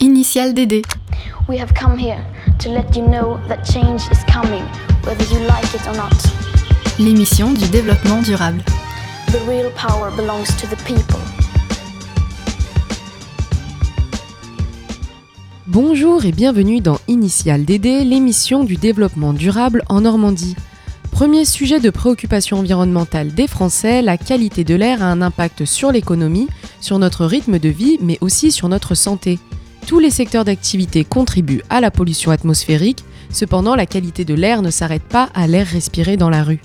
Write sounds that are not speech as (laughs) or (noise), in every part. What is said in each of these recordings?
Initial DD. We have come here to let you know that change is coming, whether you like it or not. L'émission du développement durable. The real power belongs to the people. Bonjour et bienvenue dans Initial DD, l'émission du développement durable en Normandie. Premier sujet de préoccupation environnementale des Français, la qualité de l'air a un impact sur l'économie, sur notre rythme de vie, mais aussi sur notre santé. Tous les secteurs d'activité contribuent à la pollution atmosphérique, cependant la qualité de l'air ne s'arrête pas à l'air respiré dans la rue.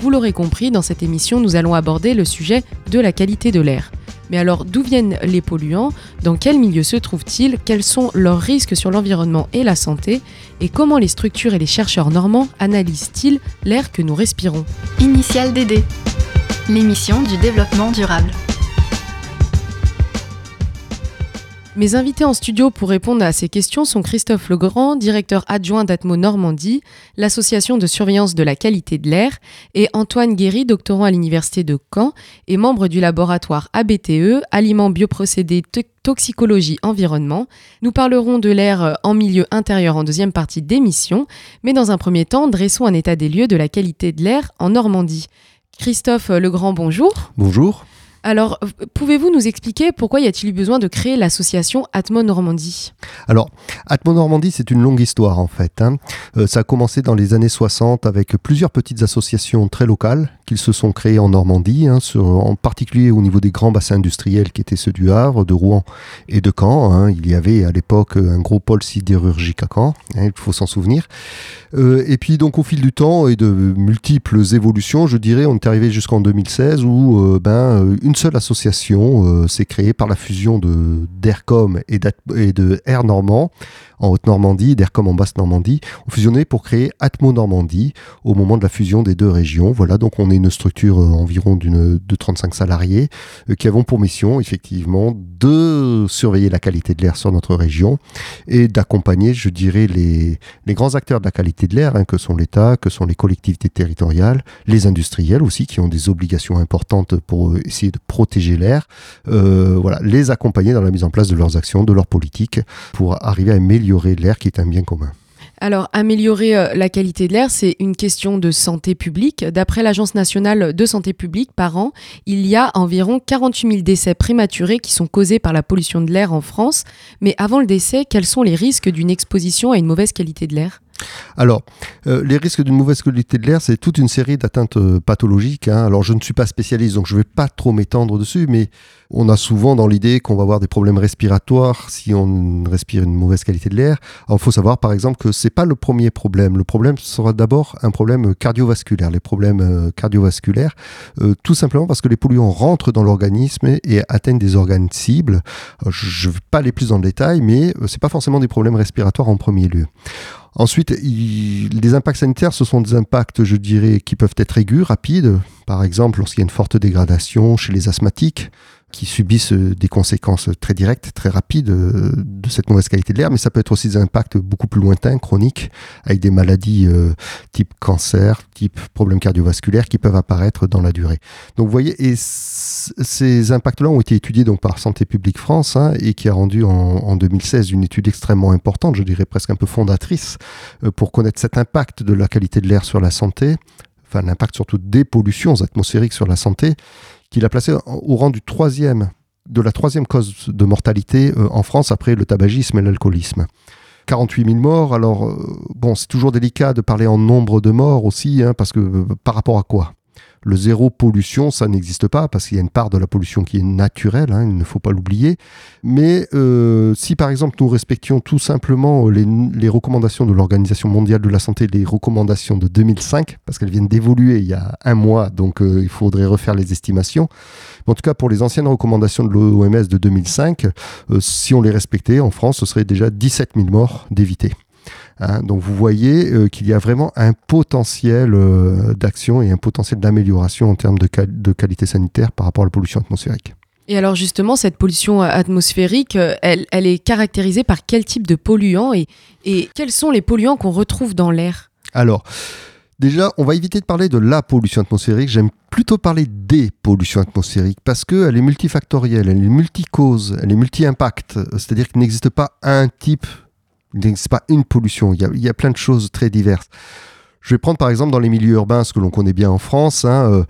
Vous l'aurez compris, dans cette émission, nous allons aborder le sujet de la qualité de l'air. Mais alors, d'où viennent les polluants? Dans quel milieu se trouvent-ils? Quels sont leurs risques sur l'environnement et la santé? Et comment les structures et les chercheurs normands analysent-ils l'air que nous respirons? Initial DD. L'émission du développement durable. Mes invités en studio pour répondre à ces questions sont Christophe Legrand, directeur adjoint d'Atmo Normandie, l'association de surveillance de la qualité de l'air, et Antoine Guéry, doctorant à l'université de Caen et membre du laboratoire ABTE, Aliments bioprocédés toxicologie environnement. Nous parlerons de l'air en milieu intérieur en deuxième partie d'émission, mais dans un premier temps, dressons un état des lieux de la qualité de l'air en Normandie. Christophe Legrand, bonjour. Bonjour. Alors, pouvez-vous nous expliquer pourquoi y a-t-il eu besoin de créer l'association Atmo Normandie? Alors, Atmo Normandie, c'est une longue histoire en fait. Hein. Euh, ça a commencé dans les années 60 avec plusieurs petites associations très locales qui se sont créées en Normandie, hein, en particulier au niveau des grands bassins industriels qui étaient ceux du Havre, de Rouen et de Caen. Hein. Il y avait à l'époque un gros pôle sidérurgique à Caen, il faut s'en souvenir. Euh, et puis donc au fil du temps et de multiples évolutions, je dirais, on est arrivé jusqu'en 2016 où euh, ben, une seule association euh, s'est créée par la fusion d'Aircom et, et de Air Normand en Haute-Normandie, d'Aircom en Basse-Normandie, ont fusionné pour créer Atmo Normandie au moment de la fusion des deux régions. Voilà, donc on est une structure euh, environ d'une de 35 salariés euh, qui avons pour mission effectivement de surveiller la qualité de l'air sur notre région et d'accompagner, je dirais, les, grands acteurs de la qualité de l'air, hein, que sont l'État, que sont les collectivités territoriales, les industriels aussi, qui ont des obligations importantes pour euh, essayer de protéger l'air. voilà, les accompagner dans la mise en place de leurs actions, de leurs politiques, pour arriver à améliorer l'air qui est un bien commun. Alors, améliorer euh, la qualité de l'air, c'est une question de santé publique. D'après l'Agence nationale de santé publique, par an, il y a environ 48 000 décès prématurés qui sont causés par la pollution de l'air en France. Mais avant le décès, quels sont les risques d'une exposition à une mauvaise qualité de l'air? Alors, euh, les risques d'une mauvaise qualité de l'air, c'est toute une série d'atteintes euh, pathologiques. Hein. Alors, je ne suis pas spécialiste, donc je ne vais pas trop m'étendre dessus, mais on a souvent dans l'idée qu'on va avoir des problèmes respiratoires si on respire une mauvaise qualité de l'air. Il faut savoir, par exemple, que ce n'est pas le premier problème. Le problème sera d'abord un problème cardiovasculaire. Les problèmes euh, cardiovasculaires, tout simplement parce que les polluants rentrent dans l'organisme et, atteignent des organes cibles. je ne vais pas aller plus dans le détail, mais ce n'est pas forcément des problèmes respiratoires en premier lieu. Ensuite, les impacts sanitaires, ce sont des impacts, je dirais, qui peuvent être aigus, rapides. Par exemple, lorsqu'il y a une forte dégradation chez les asthmatiques, qui subissent euh, des conséquences très directes, très rapides euh, de cette mauvaise qualité de l'air, mais ça peut être aussi des impacts beaucoup plus lointains, chroniques, avec des maladies euh, type cancer, type problèmes cardiovasculaires qui peuvent apparaître dans la durée. Donc vous voyez, et ces impacts-là ont été étudiés donc par Santé publique France hein, et qui a rendu en, en, 2016 une étude extrêmement importante, je dirais presque un peu fondatrice, pour connaître cet impact de la qualité de l'air sur la santé, enfin l'impact surtout des pollutions atmosphériques sur la santé, qu'il a placé au rang du troisième, de la troisième cause de mortalité euh, en France après le tabagisme et l'alcoolisme. 48 000 morts, alors euh, bon, c'est toujours délicat de parler en nombre de morts aussi, hein, parce que euh, par rapport à quoi? Le zéro pollution, ça n'existe pas parce qu'il y a une part de la pollution qui est naturelle, hein, il ne faut pas l'oublier. Mais euh, si par exemple nous respections tout simplement les, recommandations de l'Organisation mondiale de la santé, les recommandations de 2005, parce qu'elles viennent d'évoluer il y a un mois, donc euh, il faudrait refaire les estimations. En tout cas, pour les anciennes recommandations de l'OMS de 2005, euh, si on les respectait, en France, ce serait déjà 17 000 morts d'éviter. Hein, donc vous voyez euh, qu'il y a vraiment un potentiel euh, d'action et un potentiel d'amélioration en termes de, qualité sanitaire par rapport à la pollution atmosphérique. Et alors justement, cette pollution atmosphérique, euh, elle, est caractérisée par quel type de polluants et, et quels sont les polluants qu'on retrouve dans l'air? Alors, Déjà, on va éviter de parler de la pollution atmosphérique. J'aime plutôt parler des pollutions atmosphériques parce qu'elle est multifactorielle, elle est multicause, elle est multi-impact. C'est-à-dire qu'il n'existe pas un type, il n'existe pas une pollution. Il y, a, il y, a, plein de choses très diverses. Je vais prendre par exemple dans les milieux urbains, ce que l'on connaît bien en France, hein, euh,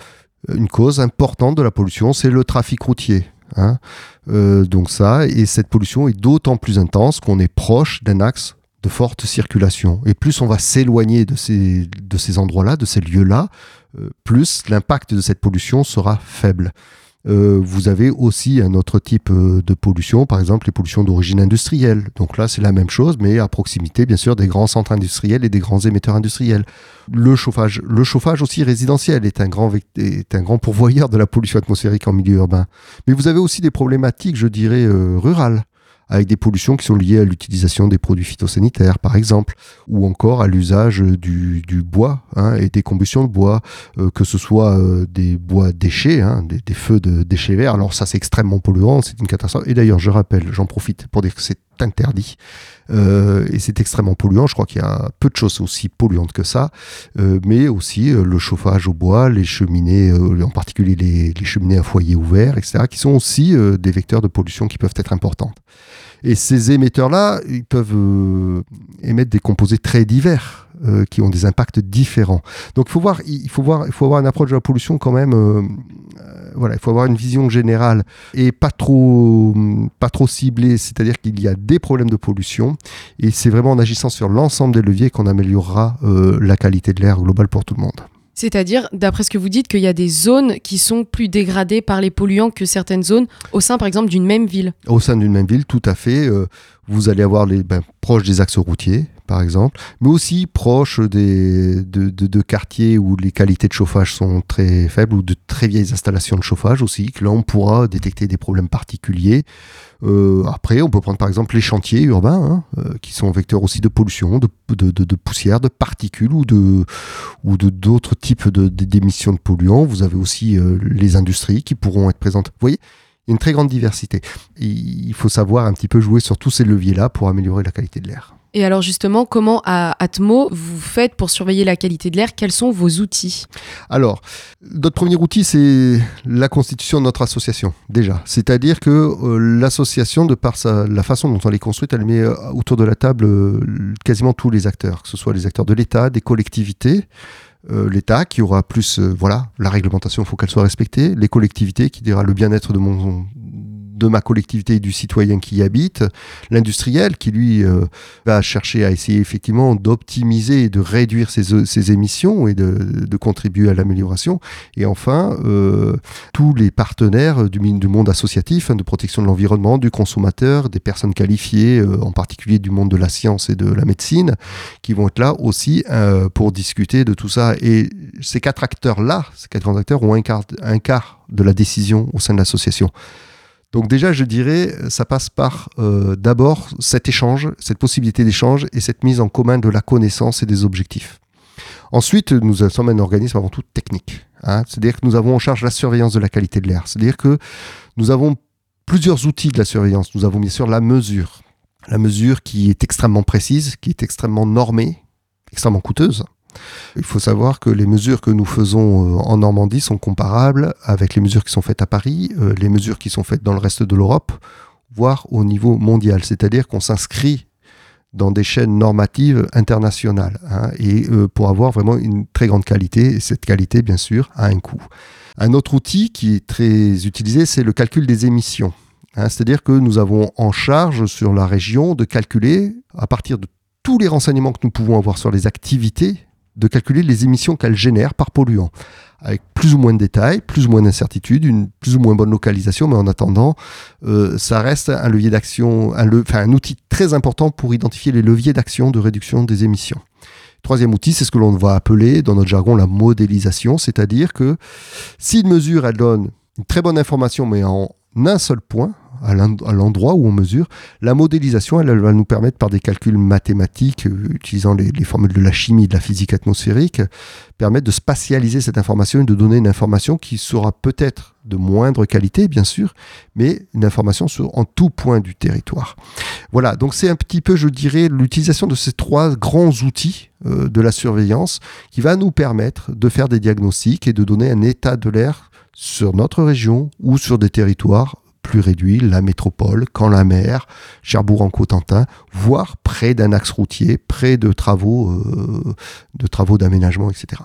une cause importante de la pollution, c'est le trafic routier. Hein. Euh, donc ça, et cette pollution est d'autant plus intense qu'on est proche d'un axe de forte circulation. Et plus on va s'éloigner de ces, de ces endroits-là, de ces lieux-là, euh, plus l'impact de cette pollution sera faible. Euh, vous avez aussi un autre type euh, de pollution, par exemple les pollutions d'origine industrielle. Donc là, c'est la même chose, mais à proximité, bien sûr, des grands centres industriels et des grands émetteurs industriels. Le chauffage, le chauffage aussi résidentiel est un grand, est un grand pourvoyeur de la pollution atmosphérique en milieu urbain. Mais vous avez aussi des problématiques, je dirais, euh, rurales avec des pollutions qui sont liées à l'utilisation des produits phytosanitaires, par exemple, ou encore à l'usage du, du, bois hein, et des combustions de bois, euh, que ce soit euh, des bois déchets, hein, des, des, feux de déchets verts. Alors ça, c'est extrêmement polluant, c'est une catastrophe. Et d'ailleurs, je rappelle, j'en profite pour dire que c'est interdit. Euh, et c'est extrêmement polluant. Je crois qu'il y a peu de choses aussi polluantes que ça, euh, mais aussi euh, le chauffage au bois, les cheminées, en particulier les, cheminées à foyer ouvert, etc., qui sont aussi des vecteurs de pollution qui peuvent être importantes. Et ces émetteurs-là, ils peuvent émettre des composés très divers. Euh, qui ont des impacts différents. Donc il faut voir, il faut voir, il faut avoir une approche de la pollution quand même. Euh, voilà, il faut avoir une vision générale et pas trop, pas trop ciblée. C'est-à-dire qu'il y a des problèmes de pollution et c'est vraiment en agissant sur l'ensemble des leviers qu'on améliorera euh, la qualité de l'air global pour tout le monde. C'est-à-dire, d'après ce que vous dites, qu'il y a des zones qui sont plus dégradées par les polluants que certaines zones au sein, par exemple, d'une même ville. Au sein d'une même ville, tout à fait. Euh, vous allez avoir les ben, proches des axes routiers, par exemple, mais aussi proches des, de, quartiers où les qualités de chauffage sont très faibles ou de très vieilles installations de chauffage aussi, que là on pourra détecter des problèmes particuliers. Euh, après, on peut prendre par exemple les chantiers urbains, hein, euh, qui sont vecteurs aussi de pollution, de, de, poussière, de particules ou de ou d'autres types d'émissions de, polluants. Vous avez aussi euh, les industries qui pourront être présentes. Vous voyez, il y a une très grande diversité. Il faut savoir un petit peu jouer sur tous ces leviers-là pour améliorer la qualité de l'air. Et alors justement, comment à Atmo vous faites pour surveiller la qualité de l'air? Quels sont vos outils? Alors, notre premier outil, c'est la constitution de notre association, déjà. C'est-à-dire que euh, l'association, de par sa, la façon dont elle est construite, elle met euh, autour de la table euh, quasiment tous les acteurs, que ce soit les acteurs de l'État, des collectivités, l'État qui aura plus, voilà, la réglementation, il faut qu'elle soit respectée, les collectivités qui dira le bien-être de mon de ma collectivité et du citoyen qui y habite, l'industriel qui lui euh, va chercher à essayer effectivement d'optimiser et de réduire ses, ses émissions et de, de contribuer à l'amélioration, et enfin euh, tous les partenaires du, du monde associatif, hein, de protection de l'environnement, du consommateur, des personnes qualifiées, euh, en particulier du monde de la science et de la médecine, qui vont être là aussi euh, pour discuter de tout ça. Et ces quatre acteurs-là, ces quatre grands acteurs ont un quart, un quart de la décision au sein de l'association. Donc déjà, je dirais, ça passe par euh, d'abord cet échange, cette possibilité d'échange et cette mise en commun de la connaissance et des objectifs. Ensuite, nous sommes un organisme avant tout technique. Hein, C'est-à-dire que nous avons en charge la surveillance de la qualité de l'air. C'est-à-dire que nous avons plusieurs outils de la surveillance. Nous avons bien sûr la mesure. La mesure qui est extrêmement précise, qui est extrêmement normée, extrêmement coûteuse. Il faut savoir que les mesures que nous faisons en Normandie sont comparables avec les mesures qui sont faites à Paris, euh, les mesures qui sont faites dans le reste de l'Europe, voire au niveau mondial. C'est-à-dire qu'on s'inscrit dans des chaînes normatives internationales hein, et euh, pour avoir vraiment une très grande qualité. Et cette qualité, bien sûr, a un coût. Un autre outil qui est très utilisé, c'est le calcul des émissions. Hein, C'est-à-dire que nous avons en charge sur la région de calculer, à partir de tous les renseignements que nous pouvons avoir sur les activités de calculer les émissions qu'elle génère par polluant, avec plus ou moins de détails, plus ou moins d'incertitudes, une plus ou moins bonne localisation, mais en attendant, euh, ça reste un levier d'action, un, un outil très important pour identifier les leviers d'action de réduction des émissions. Troisième outil, c'est ce que l'on va appeler dans notre jargon la modélisation, c'est-à-dire que si une mesure, elle donne une très bonne information, mais en un seul point, à l'endroit où on mesure. La modélisation, elle, va nous permettre par des calculs mathématiques, euh, utilisant les, formules de la chimie, de la physique atmosphérique, permettre de spatialiser cette information et de donner une information qui sera peut-être de moindre qualité, bien sûr, mais une information sur, en tout point du territoire. Voilà, donc c'est un petit peu, je dirais, l'utilisation de ces trois grands outils euh, de la surveillance qui va nous permettre de faire des diagnostics et de donner un état de l'air sur notre région ou sur des territoires plus réduits, la métropole, quand la mer, Cherbourg en Cotentin, voire près d'un axe routier, près de travaux, euh, de travaux d'aménagement, etc.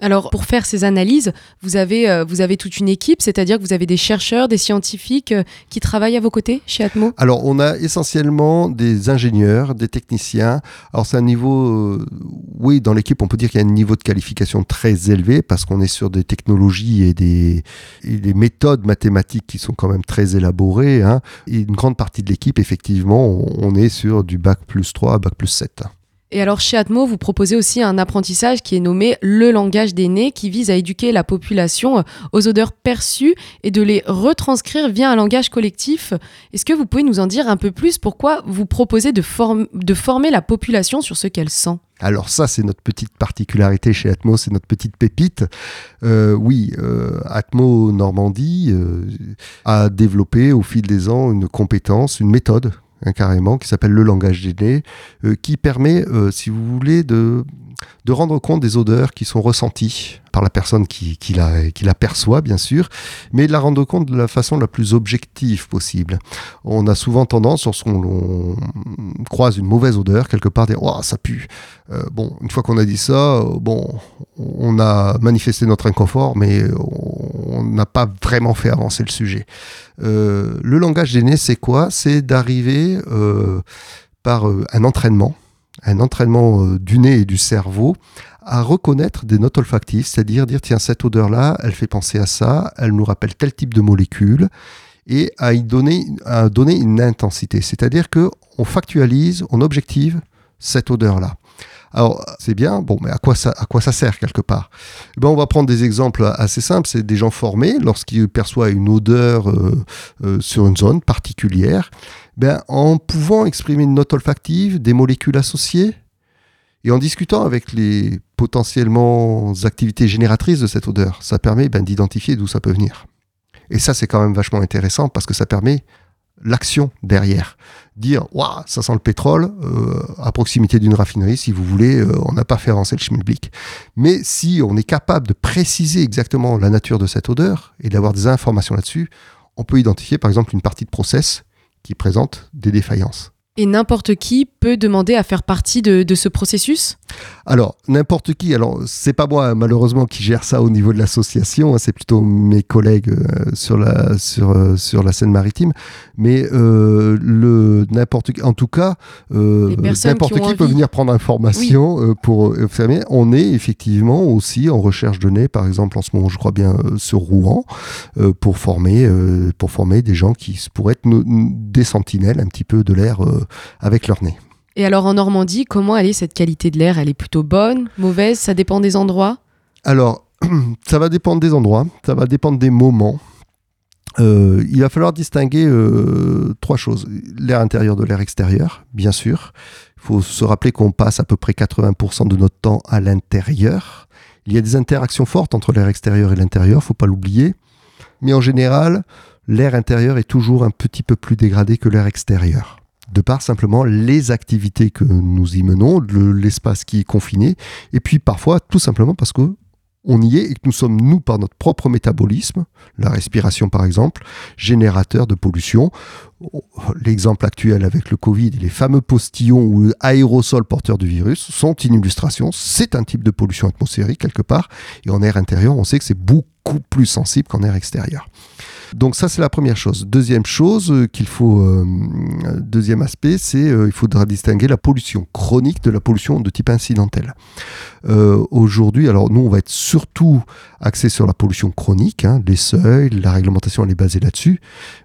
Alors, pour faire ces analyses, vous avez, euh, vous avez toute une équipe, c'est-à-dire que vous avez des chercheurs, des scientifiques euh, qui travaillent à vos côtés chez Atmo? Alors, on a essentiellement des ingénieurs, des techniciens. Alors, c'est un niveau, euh, oui, dans l'équipe, on peut dire qu'il y a un niveau de qualification très élevé parce qu'on est sur des technologies et des, des, méthodes mathématiques qui sont quand même très élaborées. Hein. Et une grande partie de l'équipe, effectivement, on est sur du bac plus 3, bac plus 7. Et alors chez Atmo, vous proposez aussi un apprentissage qui est nommé le langage des nez, qui vise à éduquer la population euh, aux odeurs perçues et de les retranscrire via un langage collectif. Est-ce que vous pouvez nous en dire un peu plus? Pourquoi vous proposez de, former la population sur ce qu'elle sent? Alors ça, c'est notre petite particularité chez Atmo, c'est notre petite pépite. Euh, oui, euh, Atmo Normandie a développé au fil des ans une compétence, une méthode Hein, carrément, qui s'appelle le langage des nez, euh, qui permet, euh, si vous voulez, de, de rendre compte des odeurs qui sont ressenties par la personne qui, qui, la, qui perçoit, bien sûr, mais de la rendre compte de la façon la plus objective possible. On a souvent tendance, lorsqu'on croise une mauvaise odeur, quelque part, dire oh, ça pue. Euh, bon, une fois qu'on a dit ça, bon, on a manifesté notre inconfort, mais on n'a pas vraiment fait avancer le sujet. Euh, le langage des nez, c'est quoi? C'est d'arriver euh, par un entraînement un entraînement euh, du nez et du cerveau à reconnaître des notes olfactives, c'est-à-dire dire tiens cette odeur-là, elle fait penser à ça, elle nous rappelle tel type de molécule, et à y donner, donner une intensité, c'est-à-dire que on factualise, on objective cette odeur-là. Alors c'est bien, bon, mais à quoi ça, sert quelque part? Eh ben, On va prendre des exemples assez simples. C'est des gens formés lorsqu'ils perçoivent une odeur euh, euh, sur une zone particulière, ben, en pouvant exprimer une note olfactive, des molécules associées, et en discutant avec les potentiellement activités génératrices de cette odeur, ça permet ben, d'identifier d'où ça peut venir. Et ça, c'est quand même vachement intéressant parce que ça permet l'action derrière. Dire, waouh, ça sent le pétrole euh, à proximité d'une raffinerie, si vous voulez, euh, on n'a pas fait avancer le schmilblick. Mais si on est capable de préciser exactement la nature de cette odeur et d'avoir des informations là-dessus, on peut identifier par exemple une partie de process qui présente des défaillances. Et n'importe qui peut demander à faire partie de, ce processus? Alors, n'importe qui, alors c'est pas moi malheureusement qui gère ça au niveau de l'association, hein, c'est plutôt mes collègues euh, sur, la, sur, euh, sur la scène maritime, mais euh, le n'importe qui, en tout cas, n'importe qui, peut venir prendre information pour observer. On est effectivement aussi en recherche de nez, par exemple en ce moment je crois bien sur Rouen, pour, former, pour former des gens qui pourraient être des sentinelles un petit peu de l'air avec leur nez. Et alors en Normandie, comment elle est cette qualité de l'air? Elle est plutôt bonne, mauvaise? Ça dépend des endroits? Alors, (clears throat) ça va dépendre des endroits, ça va dépendre des moments. Euh, il va falloir distinguer euh, trois choses. L'air intérieur de l'air extérieur, bien sûr. Il faut se rappeler qu'on passe à peu près 80% de notre temps à l'intérieur. Il y a des interactions fortes entre l'air extérieur et l'intérieur, faut pas l'oublier. Mais en général, l'air intérieur est toujours un petit peu plus dégradé que l'air extérieur de par simplement les activités que nous y menons, l'espace qui est confiné, et puis parfois tout simplement parce que on y est et que nous sommes, nous, par notre propre métabolisme, la respiration par exemple, générateur de pollution. L'exemple actuel avec le Covid, les fameux postillons ou aérosols porteurs du virus sont une illustration. C'est un type de pollution atmosphérique quelque part. Et en air intérieur, on sait que c'est beaucoup plus sensible qu'en air extérieur. Donc ça, c'est la première chose. Deuxième chose euh, qu'il faut euh, deuxième aspect, c'est euh, il faudra distinguer la pollution chronique de la pollution de type incidentel. Euh, aujourd'hui, alors nous, on va être surtout axé sur la pollution chronique, hein, les seuils, la réglementation elle est basée là-dessus,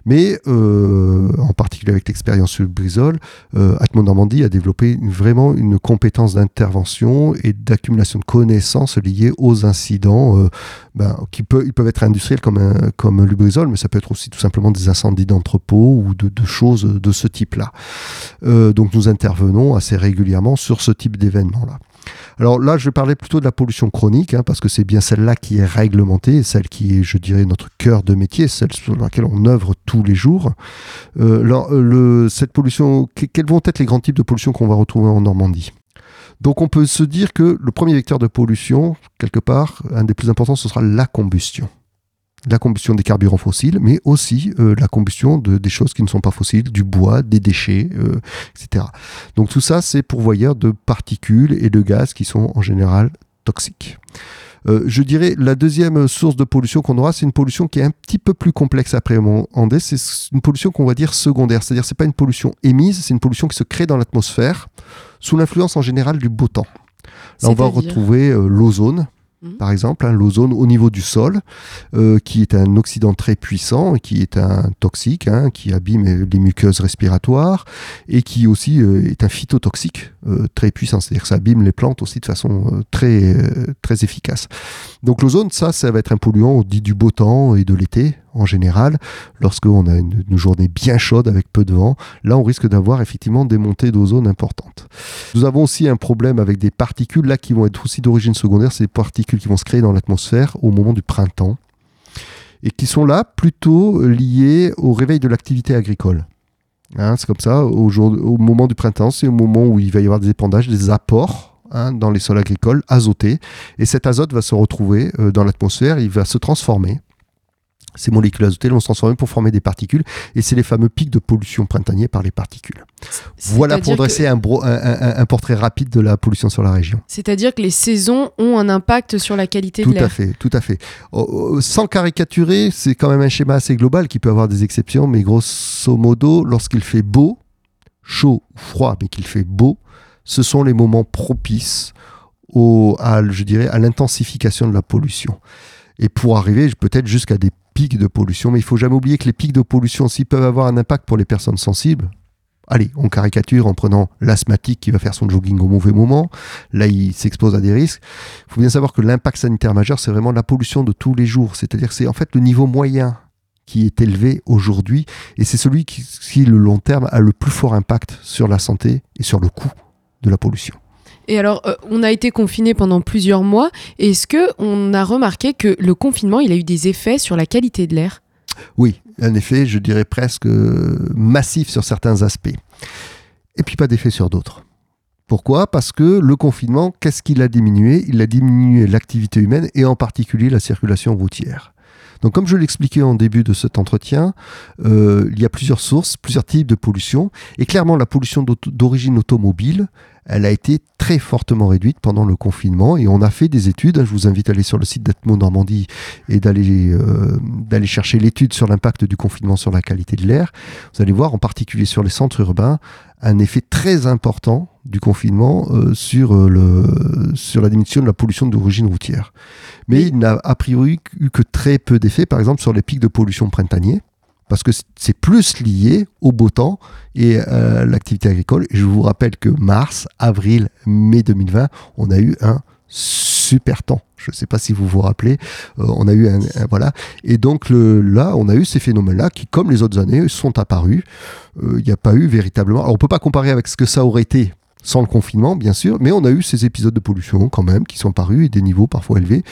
mais en particulier avec l'expérience sur le Atmon Normandie a développé vraiment une compétence d'intervention et d'accumulation de connaissances liées aux incidents ben, qui peuvent être industriels comme, un, comme Lubrizol, mais ça peut être aussi tout simplement des incendies d'entrepôt ou de, choses de ce type-là. Euh, donc nous intervenons assez régulièrement sur ce type d'événement-là. Alors là, je vais parler plutôt de la pollution chronique, hein, parce que c'est bien celle-là qui est réglementée, celle qui est, je dirais, notre cœur de métier, celle sur laquelle on œuvre tous les jours. Euh, alors, le, cette pollution, quels vont être les grands types de pollution qu'on va retrouver en Normandie? Donc on peut se dire que le premier vecteur de pollution, quelque part, un des plus importants, ce sera la combustion la combustion des carburants fossiles, mais aussi euh, la combustion de, des choses qui ne sont pas fossiles, du bois, des déchets, euh, etc. Donc tout ça, c'est pourvoyeur de particules et de gaz qui sont en général toxiques. Euh, je dirais la deuxième source de pollution qu'on aura, c'est une pollution qui est un petit peu plus complexe après Andès. C'est une pollution qu'on va dire secondaire, c'est-à-dire c'est pas une pollution émise, c'est une pollution qui se crée dans l'atmosphère sous l'influence en général du beau temps. Là, on va retrouver l'ozone. Par exemple, hein, l'ozone au niveau du sol, euh, qui est un oxydant très puissant, qui est un toxique, hein, qui abîme les muqueuses respiratoires, et qui aussi euh, est un phytotoxique euh, très puissant, c'est-à-dire que ça abîme les plantes aussi de façon très, très efficace. Donc l'ozone, ça, ça va être un polluant dit du beau temps et de l'été, en général, lorsqu'on a une, journée bien chaude avec peu de vent, là on risque d'avoir effectivement des montées d'ozone importantes. Nous avons aussi un problème avec des particules là qui vont être aussi d'origine secondaire, c'est des particules qui vont se créer dans l'atmosphère au moment du printemps et qui sont là plutôt liées au réveil de l'activité agricole. Hein, c'est comme ça, au, moment du printemps, c'est au moment où il va y avoir des épandages, des apports hein, dans les sols agricoles azotés. Et cet azote va se retrouver euh, dans l'atmosphère, il va se transformer ces molécules azotées vont se transformer pour former des particules et c'est les fameux pics de pollution printanier par les particules. Voilà pour dresser un, portrait rapide de la pollution sur la région. C'est-à-dire que les saisons ont un impact sur la qualité de l'air. Tout à fait, tout à fait. Oh, oh, sans caricaturer, c'est quand même un schéma assez global qui peut avoir des exceptions, mais grosso modo, lorsqu'il fait beau, chaud ou froid, mais qu'il fait beau, ce sont les moments propices au, à, je dirais, à l'intensification de la pollution. Et pour arriver peut-être jusqu'à des pics de pollution. Mais il faut jamais oublier que les pics de pollution, s'ils peuvent avoir un impact pour les personnes sensibles, allez, on caricature en prenant l'asthmatique qui va faire son jogging au mauvais moment. Là, il s'expose à des risques. Il faut bien savoir que l'impact sanitaire majeur, c'est vraiment la pollution de tous les jours. C'est-à-dire que c'est en fait le niveau moyen qui est élevé aujourd'hui et c'est celui qui, le long terme, a le plus fort impact sur la santé et sur le coût de la pollution. Et alors, euh, on a été confiné pendant plusieurs mois. Est-ce que on a remarqué que le confinement, il a eu des effets sur la qualité de l'air? Oui, un effet, je dirais presque euh, massif sur certains aspects. Et puis pas d'effet sur d'autres. Pourquoi? Parce que le confinement, qu'est-ce qu'il a diminué? Il a diminué l'activité humaine et en particulier la circulation routière. Donc comme je l'expliquais en début de cet entretien, euh, il y a plusieurs sources, plusieurs types de pollution. Et clairement, la pollution d'origine automobile, elle a été très fortement réduite pendant le confinement et on a fait des études. Je vous invite à aller sur le site d'Atmo Normandie et d'aller euh, d'aller chercher l'étude sur l'impact du confinement sur la qualité de l'air. Vous allez voir, en particulier sur les centres urbains, un effet très important du confinement euh, sur, euh, le, sur la diminution de la pollution d'origine routière. Mais il n'a a priori eu que très peu d'effets, par exemple, sur les pics de pollution printaniers parce que c'est plus lié au beau temps et à l'activité agricole. je vous rappelle que mars, avril, mai 2020, on a eu un super temps. Je ne sais pas si vous vous rappelez, euh, on a eu un, voilà, et donc là, on a eu ces phénomènes-là qui, comme les autres années, sont apparus. Euh, il n'y a pas eu véritablement. Alors, on peut pas comparer avec ce que ça aurait été sans le confinement, bien sûr, mais on a eu ces épisodes de pollution quand même qui sont apparus et des niveaux parfois élevés.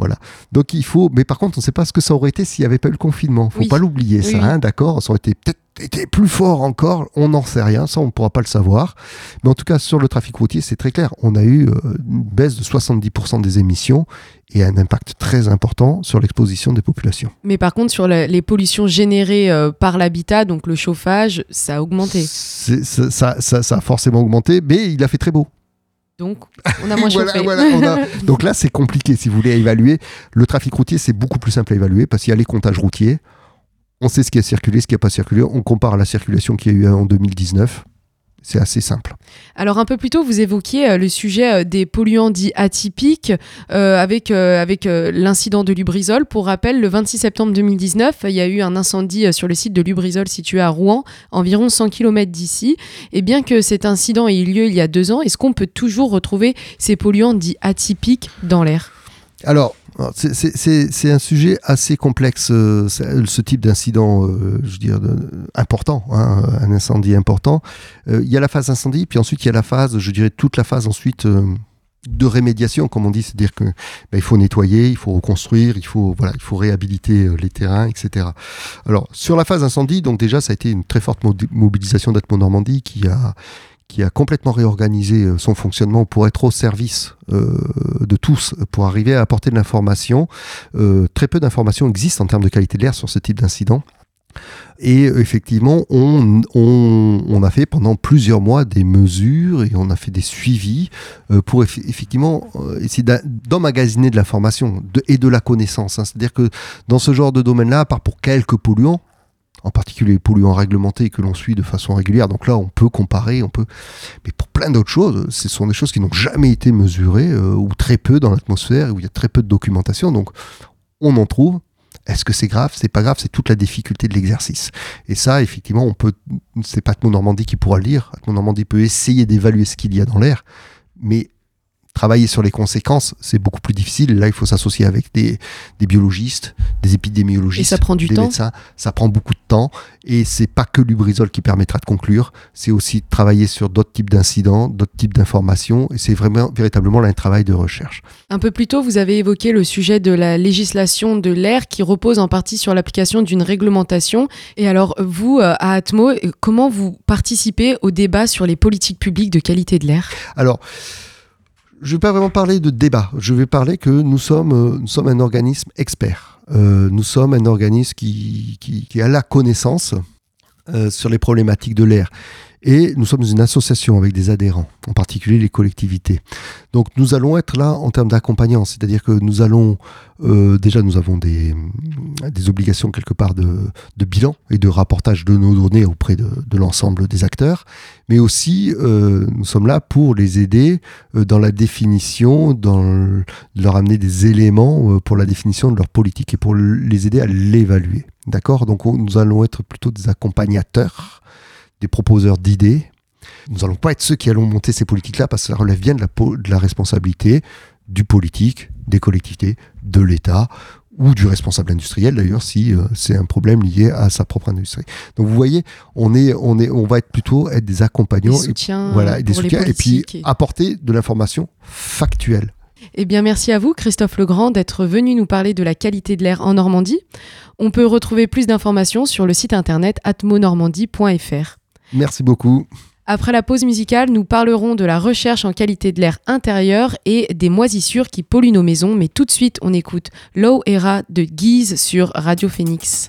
Voilà. Donc il faut, mais par contre, on ne sait pas ce que ça aurait été s'il n'y avait pas eu le confinement. Faut pas l'oublier, ça, hein, d'accord? Ça aurait été peut-être été plus fort encore, on n'en sait rien, ça on ne pourra pas le savoir. Mais en tout cas, sur le trafic routier, c'est très clair. On a eu euh, une baisse de 70% des émissions et un impact très important sur l'exposition des populations. Mais par contre, sur les pollutions générées euh, par l'habitat, donc le chauffage, ça a augmenté. Ça, ça, a forcément augmenté, mais il a fait très beau. Donc, on a moins (laughs) chauffé. (laughs) Donc là, c'est compliqué si vous voulez évaluer. Le trafic routier, c'est beaucoup plus simple à évaluer parce qu'il y a les comptages routiers. on sait ce qui a circulé, ce qui n'a pas circulé, on compare à la circulation qu'il y a eu en 2019. C'est assez simple. Alors un peu plus tôt, vous évoquiez euh, le sujet euh, des polluants dits atypiques euh, avec, avec l'incident de Lubrizol. Pour rappel, le 26 septembre 2019, il y a eu un incendie sur le site de Lubrizol situé à Rouen, environ 100 km d'ici. Et bien que cet incident ait eu lieu il y a deux ans, est-ce qu'on peut toujours retrouver ces polluants dits atypiques dans l'air? Alors, c'est un sujet assez complexe, euh, ce type d'incident, euh, je veux dire, important, hein, un incendie important. Euh, il y a la phase incendie, puis ensuite il y a la phase, je dirais, toute la phase ensuite de rémédiation, comme on dit, c'est-à-dire que ben, il faut nettoyer, il faut reconstruire, il faut voilà, il faut réhabiliter les terrains, etc. Alors sur la phase incendie, donc déjà ça a été une très forte mobilisation d'Atmo Normandie qui a qui a complètement réorganisé euh, son fonctionnement pour être au service euh, de tous, pour arriver à apporter de l'information. Euh, très peu d'informations existent en termes de qualité de l'air sur ce type d'incident. Et effectivement, on, a fait pendant plusieurs mois des mesures et on a fait des suivis pour effectivement essayer d'emmagasiner de l'information et de la connaissance. Hein. C'est-à-dire que dans ce genre de domaine-là, à part pour quelques polluants, en particulier les polluants réglementés que l'on suit de façon régulière. Donc là, on peut comparer, on peut. Mais pour plein d'autres choses, ce sont des choses qui n'ont jamais été mesurées euh, ou très peu dans l'atmosphère, où il y a très peu de documentation. Donc on en trouve. Est-ce que c'est grave? C'est pas grave, c'est toute la difficulté de l'exercice. Et ça, effectivement, on peut. C'est pas Atmo Normandie qui pourra le dire. Atmo Normandie peut essayer d'évaluer ce qu'il y a dans l'air, mais travailler sur les conséquences, c'est beaucoup plus difficile. Là, il faut s'associer avec des, biologistes, des épidémiologistes, et ça prend du des temps. médecins. Ça prend beaucoup de temps. Et c'est pas que l'ubrizol qui permettra de conclure. C'est aussi de travailler sur d'autres types d'incidents, d'autres types d'informations. Et c'est vraiment, véritablement un travail de recherche. Un peu plus tôt, vous avez évoqué le sujet de la législation de l'air qui repose en partie sur l'application d'une réglementation. Et alors, vous, euh, à Atmo, comment vous participez au débat sur les politiques publiques de qualité de l'air? Alors, je ne vais pas vraiment parler de débat. Je vais parler que nous sommes, euh, un organisme expert. Euh, nous sommes un organisme qui, qui, a la connaissance euh, sur les problématiques de l'air. Et nous sommes une association avec des adhérents, en particulier les collectivités. Donc nous allons être là en termes d'accompagnant, c'est-à-dire que nous allons, euh, déjà nous avons des, des obligations quelque part de, de, bilan et de rapportage de nos données auprès de, de l'ensemble des acteurs, mais aussi euh, nous sommes là pour les aider euh, dans la définition, dans leur amener des éléments pour la définition de leur politique et pour les aider à l'évaluer. D'accord? Donc nous allons être plutôt des accompagnateurs des proposeurs d'idées. Nous n'allons pas être ceux qui allons monter ces politiques-là parce que ça relève bien de la, de la responsabilité du politique, des collectivités, de l'État ou du responsable industriel d'ailleurs si euh, c'est un problème lié à sa propre industrie. Donc vous voyez, on est on est on va être plutôt être des accompagnants des soutiens et, voilà, des soutiens et puis apporter de l'information factuelle. Eh bien, merci à vous, Christophe Legrand, d'être venu nous parler de la qualité de l'air en Normandie. On peut retrouver plus d'informations sur le site internet atmonormandie.fr. Merci beaucoup. Après la pause musicale, nous parlerons de la recherche en qualité de l'air intérieur et des moisissures qui polluent nos maisons. Mais tout de suite, on écoute Low Era de Guise sur Radio Phoenix.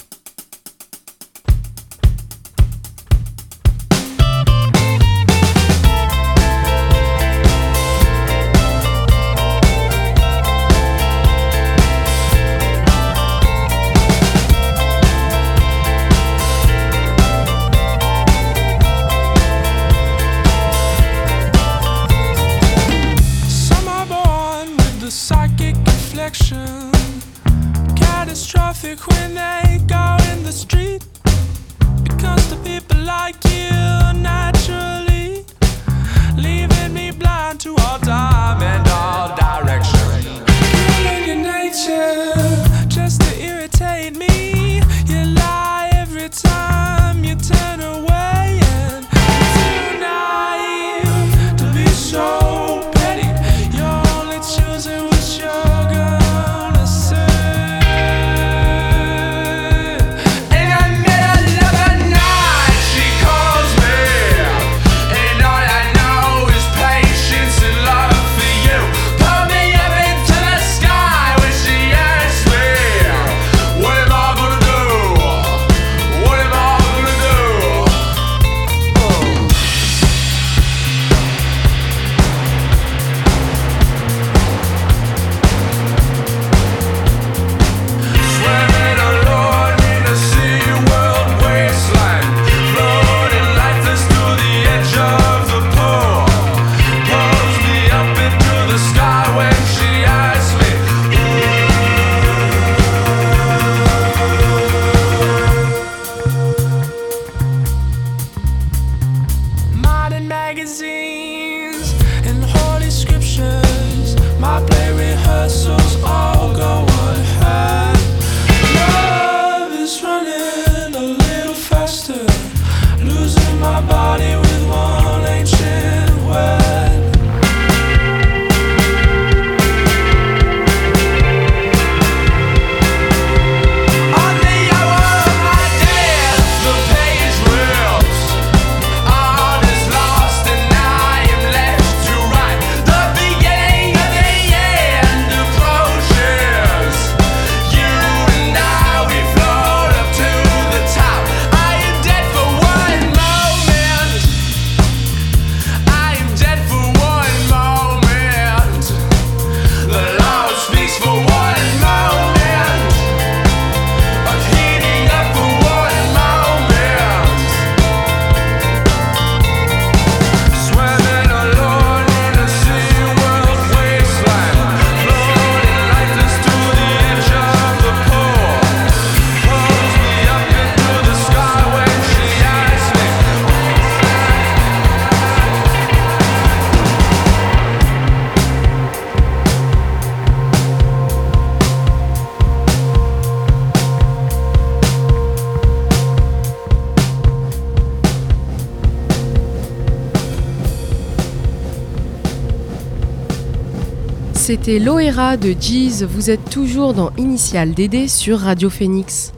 C'était l'Oera de Jeez, vous êtes toujours dans Initial DD sur Radio Phoenix.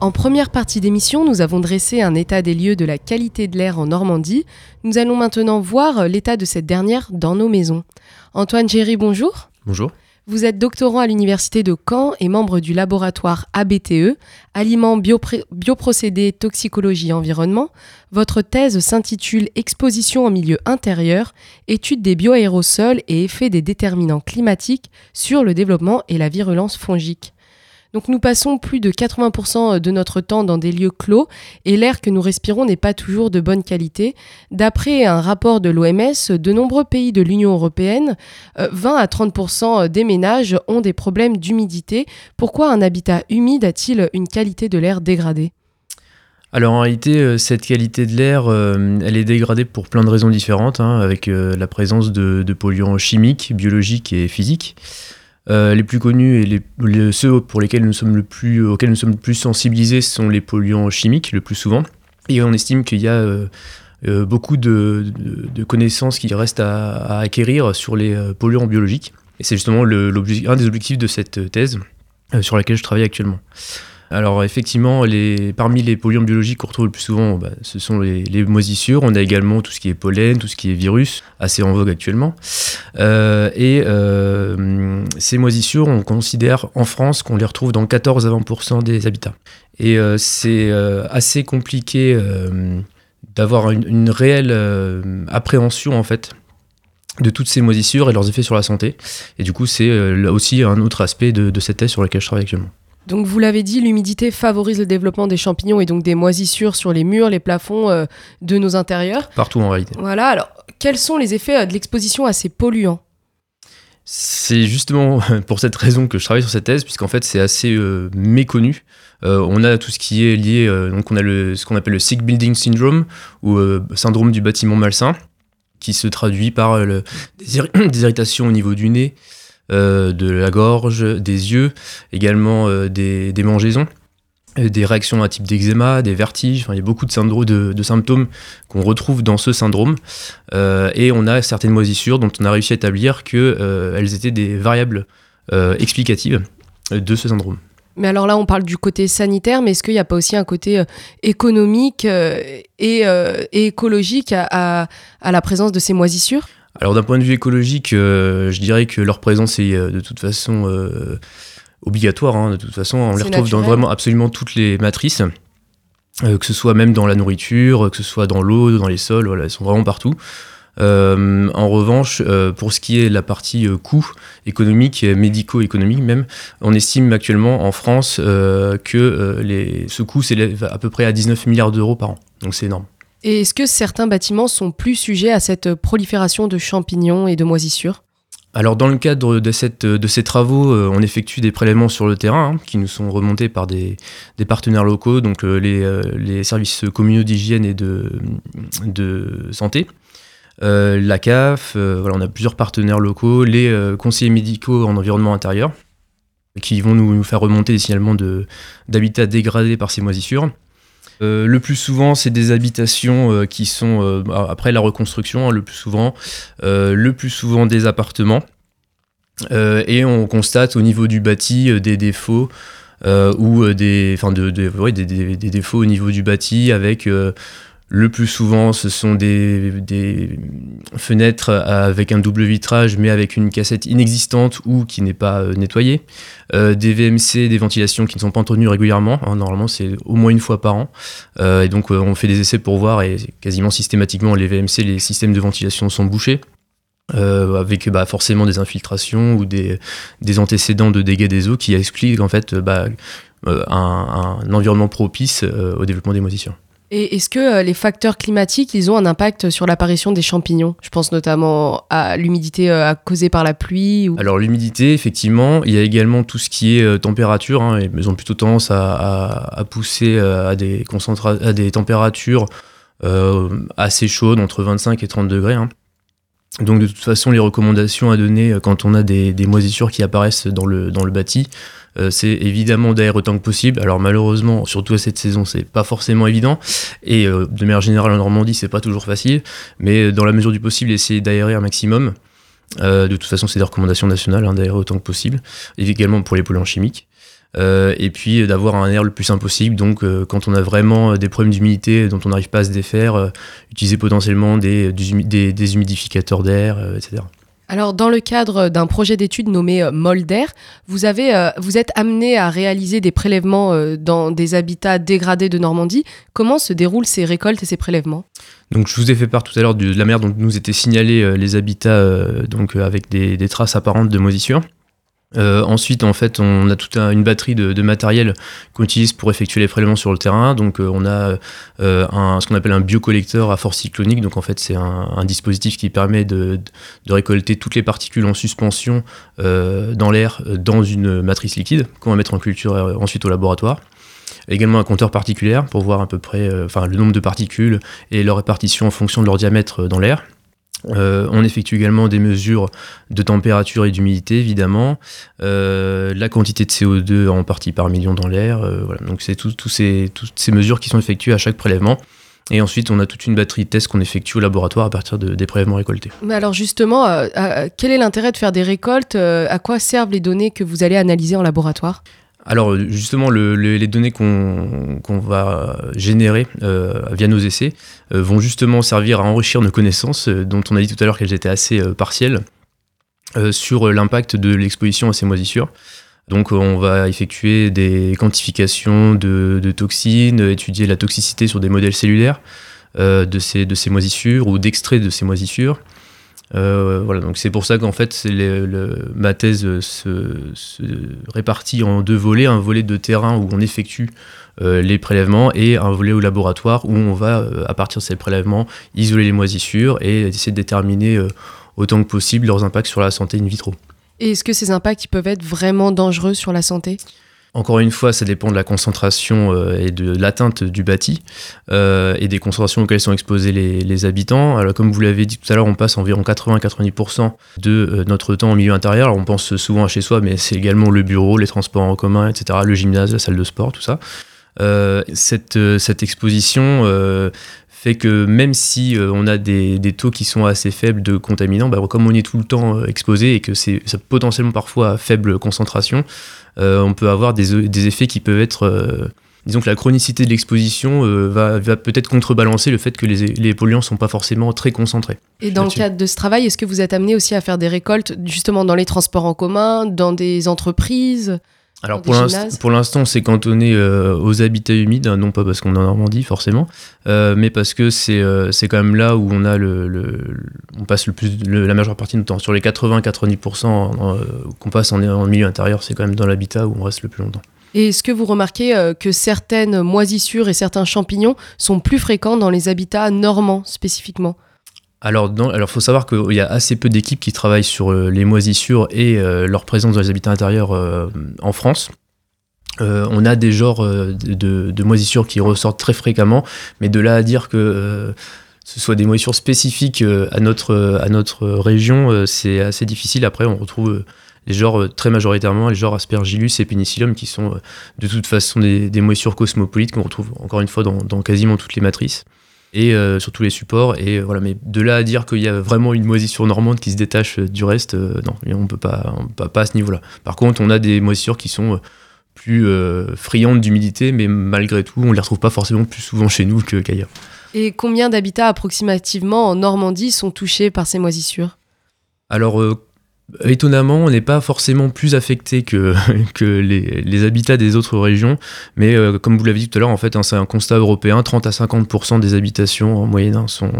En première partie d'émission, nous avons dressé un état des lieux de la qualité de l'air en Normandie. Nous allons maintenant voir l'état de cette dernière dans nos maisons. Antoine Géry, bonjour. Bonjour. Vous êtes doctorant à l'Université de Caen et membre du laboratoire ABTE, Aliments, Bioprocédés, Toxicologie, Environnement. Votre thèse s'intitule Exposition en milieu intérieur, étude des bioaérosols et effets des déterminants climatiques sur le développement et la virulence fongique. Donc nous passons plus de 80% de notre temps dans des lieux clos et l'air que nous respirons n'est pas toujours de bonne qualité. D'après un rapport de l'OMS, de nombreux pays de l'Union européenne, euh, 20 à 30% des ménages ont des problèmes d'humidité. Pourquoi un habitat humide a-t-il une qualité de l'air dégradée? Alors en réalité, euh, cette qualité de l'air, euh, elle est dégradée pour plein de raisons différentes, hein, avec euh, la présence de polluants chimiques, biologiques et physiques. Euh, les plus connus et les, ceux pour lesquels nous sommes le plus, auxquels nous sommes le plus sensibilisés sont les polluants chimiques, le plus souvent. Et on estime qu'il y a euh, euh, beaucoup de, connaissances qui restent à, acquérir sur les polluants biologiques. Et c'est justement un des objectifs de cette thèse sur laquelle je travaille actuellement. Alors effectivement, parmi les polluants biologiques qu'on retrouve le plus souvent, bah, ce sont les, moisissures. On a également tout ce qui est pollen, tout ce qui est virus, assez en vogue actuellement. Euh, et euh, ces moisissures, on considère en France qu'on les retrouve dans 14 à 20% des habitats. Et euh, c'est assez compliqué d'avoir une, réelle appréhension en fait de toutes ces moisissures et leurs effets sur la santé. Et du coup, c'est là aussi un autre aspect de, de cette thèse sur laquelle je travaille actuellement. Donc vous l'avez dit, l'humidité favorise le développement des champignons et donc des moisissures sur les murs, les plafonds euh, de nos intérieurs. Partout en réalité. Voilà, alors quels sont les effets euh, de l'exposition à ces polluants? C'est justement (laughs) pour cette raison que je travaille sur cette thèse, puisqu'en fait c'est assez euh, méconnu. Euh, on a tout ce qui est lié, donc on a le, ce qu'on appelle le sick building syndrome, ou syndrome du bâtiment malsain, qui se traduit par le- des, irri- (coughs) des irritations au niveau du nez, de la gorge, des yeux, également euh, des, mangeaisons, euh, des réactions à type d'eczéma, des vertiges, enfin, il y a beaucoup de, de, symptômes qu'on retrouve dans ce syndrome. Euh, et on a certaines moisissures dont on a réussi à établir qu'elles étaient des variables euh, explicatives de ce syndrome. Mais alors là, on parle du côté sanitaire, mais est-ce qu'il n'y a pas aussi un côté euh, économique euh, et, euh, écologique à la présence de ces moisissures? Alors d'un point de vue écologique, euh, je dirais que leur présence est euh, de toute façon euh, obligatoire. hein. de toute façon, on les retrouve dans vraiment absolument toutes les matrices, euh, que ce soit même dans la nourriture, que ce soit dans l'eau, dans les sols, voilà, elles sont vraiment partout. Euh, en revanche, euh, pour ce qui est de la partie euh, coût économique, médico-économique même, on estime actuellement en France euh, que les, ce coût s'élève à peu près à 19 milliards d'euros par an. Donc c'est énorme. Et est-ce que certains bâtiments sont plus sujets à cette prolifération de champignons et de moisissures? Alors dans le cadre de, ces travaux, euh, on effectue des prélèvements sur le terrain hein, qui nous sont remontés par des, partenaires locaux, donc euh, les, euh, les services communaux d'hygiène et de, santé. la CAF, voilà, on a plusieurs partenaires locaux, les conseillers médicaux en environnement intérieur, qui vont nous, faire remonter des signalements de- d'habitats dégradés par ces moisissures. Euh, le plus souvent, c'est des habitations euh, qui sont, euh, après la reconstruction, hein, le plus souvent, le plus souvent des appartements. Et on constate au niveau du bâti des défauts ou des, enfin de, des, défauts au niveau du bâti avec le plus souvent ce sont des, fenêtres avec un double vitrage mais avec une cassette inexistante ou qui n'est pas euh, nettoyée, Euh, des VMC, des ventilations qui ne sont pas entretenues régulièrement, hein, normalement c'est au moins une fois par an Euh, et donc on fait des essais pour voir et quasiment systématiquement les VMC, les systèmes de ventilation sont bouchés. avec bah, forcément des infiltrations ou des, antécédents de dégâts des eaux qui expliquent en fait bah, un, environnement propice au développement des moisissures. Et est-ce que euh, les facteurs climatiques, ils ont un impact sur l'apparition des champignons? Je pense notamment à l'humidité euh, causée par la pluie. Alors l'humidité, effectivement, il y a également tout ce qui est euh, température. hein, ils ont plutôt tendance à, pousser à des, températures assez chaudes, entre 25 et 30 degrés. hein. Donc de toute façon, les recommandations à donner quand on a des, des moisissures qui apparaissent dans le, dans le bâti, euh, c'est évidemment d'aérer autant que possible. Alors malheureusement, surtout à cette saison, c'est pas forcément évident. Et euh, de manière générale en Normandie, c'est pas toujours facile. Mais dans la mesure du possible, essayer d'aérer un maximum. Euh, de toute façon, c'est des recommandations nationales hein, d'aérer autant que possible, et également pour les polluants chimiques. Euh, et puis euh, d'avoir un air le plus simple possible. Donc, euh, quand on a vraiment euh, des problèmes d'humidité dont on n'arrive pas à se défaire, euh, utiliser potentiellement des, des, humi- des- des humidificateurs d'air, euh, etc. Alors, dans le cadre d'un projet d'étude nommé euh, Molder, vous, avez, euh, vous êtes amené à réaliser des prélèvements euh, dans des habitats dégradés de Normandie. Comment se déroulent ces récoltes et ces prélèvements? Donc, je vous ai fait part tout à l'heure de la manière dont nous étaient signalés les habitats donc, avec des, traces apparentes de moisissure. Euh, ensuite, en fait, on a toute un- une batterie de, matériel qu'on utilise pour effectuer les prélèvements sur le terrain. Donc, euh, on a euh, ce qu'on appelle un biocollecteur à force cyclonique. Donc, en fait, c'est un, dispositif qui permet de, récolter toutes les particules en suspension dans l'air dans une matrice liquide qu'on va mettre en culture ensuite au laboratoire. Également un compteur particulier pour voir à peu près enfin, le nombre de particules et leur répartition en fonction de leur diamètre dans l'air. Euh, on effectue également des mesures de température et d'humidité, évidemment, Euh, la quantité de CO2 en partie par million dans l'air. euh, voilà. Donc c'est tout- tout ces- toutes ces mesures qui sont effectuées à chaque prélèvement. Et ensuite, on a toute une batterie de tests qu'on effectue au laboratoire à partir de- des prélèvements récoltés. Mais alors justement, quel est l'intérêt de faire des récoltes? À quoi servent les données que vous allez analyser en laboratoire? Alors justement, le- le- les données qu'on va générer euh, via nos essais euh, vont justement servir à enrichir nos connaissances, euh, dont on a dit tout à l'heure qu'elles étaient assez partielles, sur l'impact de l'exposition à ces moisissures. Donc on va effectuer des quantifications de, toxines, étudier la toxicité sur des modèles cellulaires de ces moisissures ou d'extraits de ces moisissures. Euh, voilà, donc c'est pour ça qu'en fait, c'est ma thèse se, se répartit en deux volets, un volet de terrain où on effectue euh, les prélèvements et un volet au laboratoire où on va, euh, à partir de ces prélèvements, isoler les moisissures et essayer de déterminer autant que possible leurs impacts sur la santé in vitro. Et est-ce que ces impacts peuvent être vraiment dangereux sur la santé? Encore une fois, ça dépend de la concentration euh, et de l'atteinte du bâti euh, et des concentrations auxquelles sont exposés les, habitants. Alors, comme vous l'avez dit tout à l'heure, on passe environ 80-90% de euh, notre temps en milieu intérieur. On pense souvent à chez soi, mais c'est également le bureau, les transports en commun, etc., le gymnase, la salle de sport, tout ça. Cette, exposition fait que même si on a des, taux qui sont assez faibles de contaminants, bah, comme on est tout le temps exposé et que c'est potentiellement parfois à faible concentration, on peut avoir des, des effets qui peuvent être... euh, disons que la chronicité de l'exposition euh, va, va peut-être contrebalancer le fait que les, les polluants sont pas forcément très concentrés. Et dans le cadre de ce travail, est-ce que vous êtes amené aussi à faire des récoltes justement dans les transports en commun, dans des entreprises? Alors pour l'instant, c'est cantonné euh, aux habitats humides, hein, non pas parce qu'on est en Normandie forcément, euh, mais parce que c'est euh, c'est quand même là où on a le, on passe le plus le- la majeure partie de notre temps. Sur les 80-90% en- euh, qu'on passe en, en milieu intérieur, c'est quand même dans l'habitat où on reste le plus longtemps. Et est-ce que vous remarquez euh, que certaines moisissures et certains champignons sont plus fréquents dans les habitats normands spécifiquement? Alors, alors, faut savoir qu'il y a assez peu d'équipes qui travaillent sur euh, les moisissures et euh, leur présence dans les habitats intérieurs euh, en France. On a des genres de, de moisissures qui ressortent très fréquemment, mais de là à dire que ce soit des moisissures spécifiques à notre, région, c'est assez difficile. Après, on retrouve les genres très majoritairement, les genres Aspergillus et Penicillium, qui sont de toute façon des, des moisissures cosmopolites qu'on retrouve encore une fois dans quasiment toutes les matrices et euh, sur tous les supports. Et euh, voilà, mais de là à dire qu'il y a vraiment une moisissure normande qui se détache euh, du reste, euh, non, et on peut pas, on peut pas à ce niveau-là. Par contre, on a des moisissures qui sont plus friandes d'humidité, mais malgré tout, on les retrouve pas forcément plus souvent chez nous qu'ailleurs. Et combien d'habitats approximativement en Normandie sont touchés par ces moisissures? Alors, étonnamment, on n'est pas forcément plus affecté que, (laughs) les, habitats des autres régions, mais euh, comme vous l'avez dit tout à l'heure, en fait, hein, c'est un constat européen, 30 à 50% des habitations en moyenne hein, sont,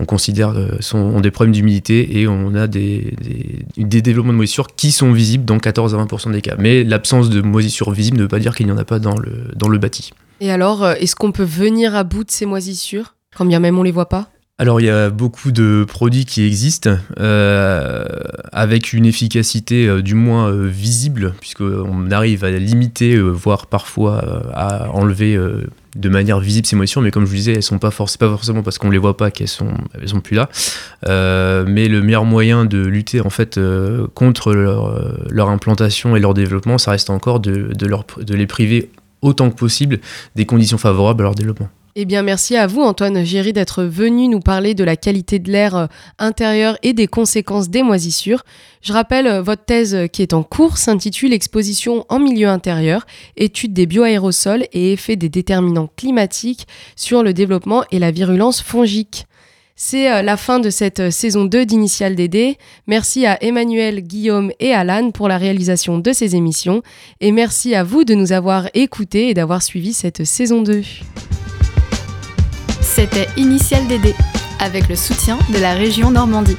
on considère, euh, sont, ont des problèmes d'humidité et on a des, des, développements de moisissure qui sont visibles dans 14 à 20% des cas. Mais l'absence de moisissure visible ne veut pas dire qu'il n'y en a pas dans le, dans le bâti. Et alors, euh, est-ce qu'on peut venir à bout de ces moisissures Quand bien même on les voit pas? Alors il y a beaucoup de produits qui existent euh, avec une efficacité euh, du moins euh, visible puisqu'on arrive à limiter, voire parfois à enlever de manière visible ces moisissures, mais comme je vous disais, elles sont pas, pas forcément parce qu'on les voit pas qu'elles sont, sont plus là. Mais le meilleur moyen de lutter en fait contre leur, implantation et leur développement, ça reste encore de, de les priver autant que possible des conditions favorables à leur développement. Eh bien, merci à vous, Antoine Géry, d'être venu nous parler de la qualité de l'air euh, intérieur et des conséquences des moisissures. Je rappelle, euh, votre thèse euh, qui est en cours s'intitule Exposition en milieu intérieur, étude des bioaérosols et effets des déterminants climatiques sur le développement et la virulence fongique. C'est la fin de cette saison 2 d'Initial DD. Merci à Emmanuel, Guillaume et Alan pour la réalisation de ces émissions. Et merci à vous de nous avoir écoutés et d'avoir suivi cette saison 2. C'était Initial DD, avec le soutien de la région Normandie.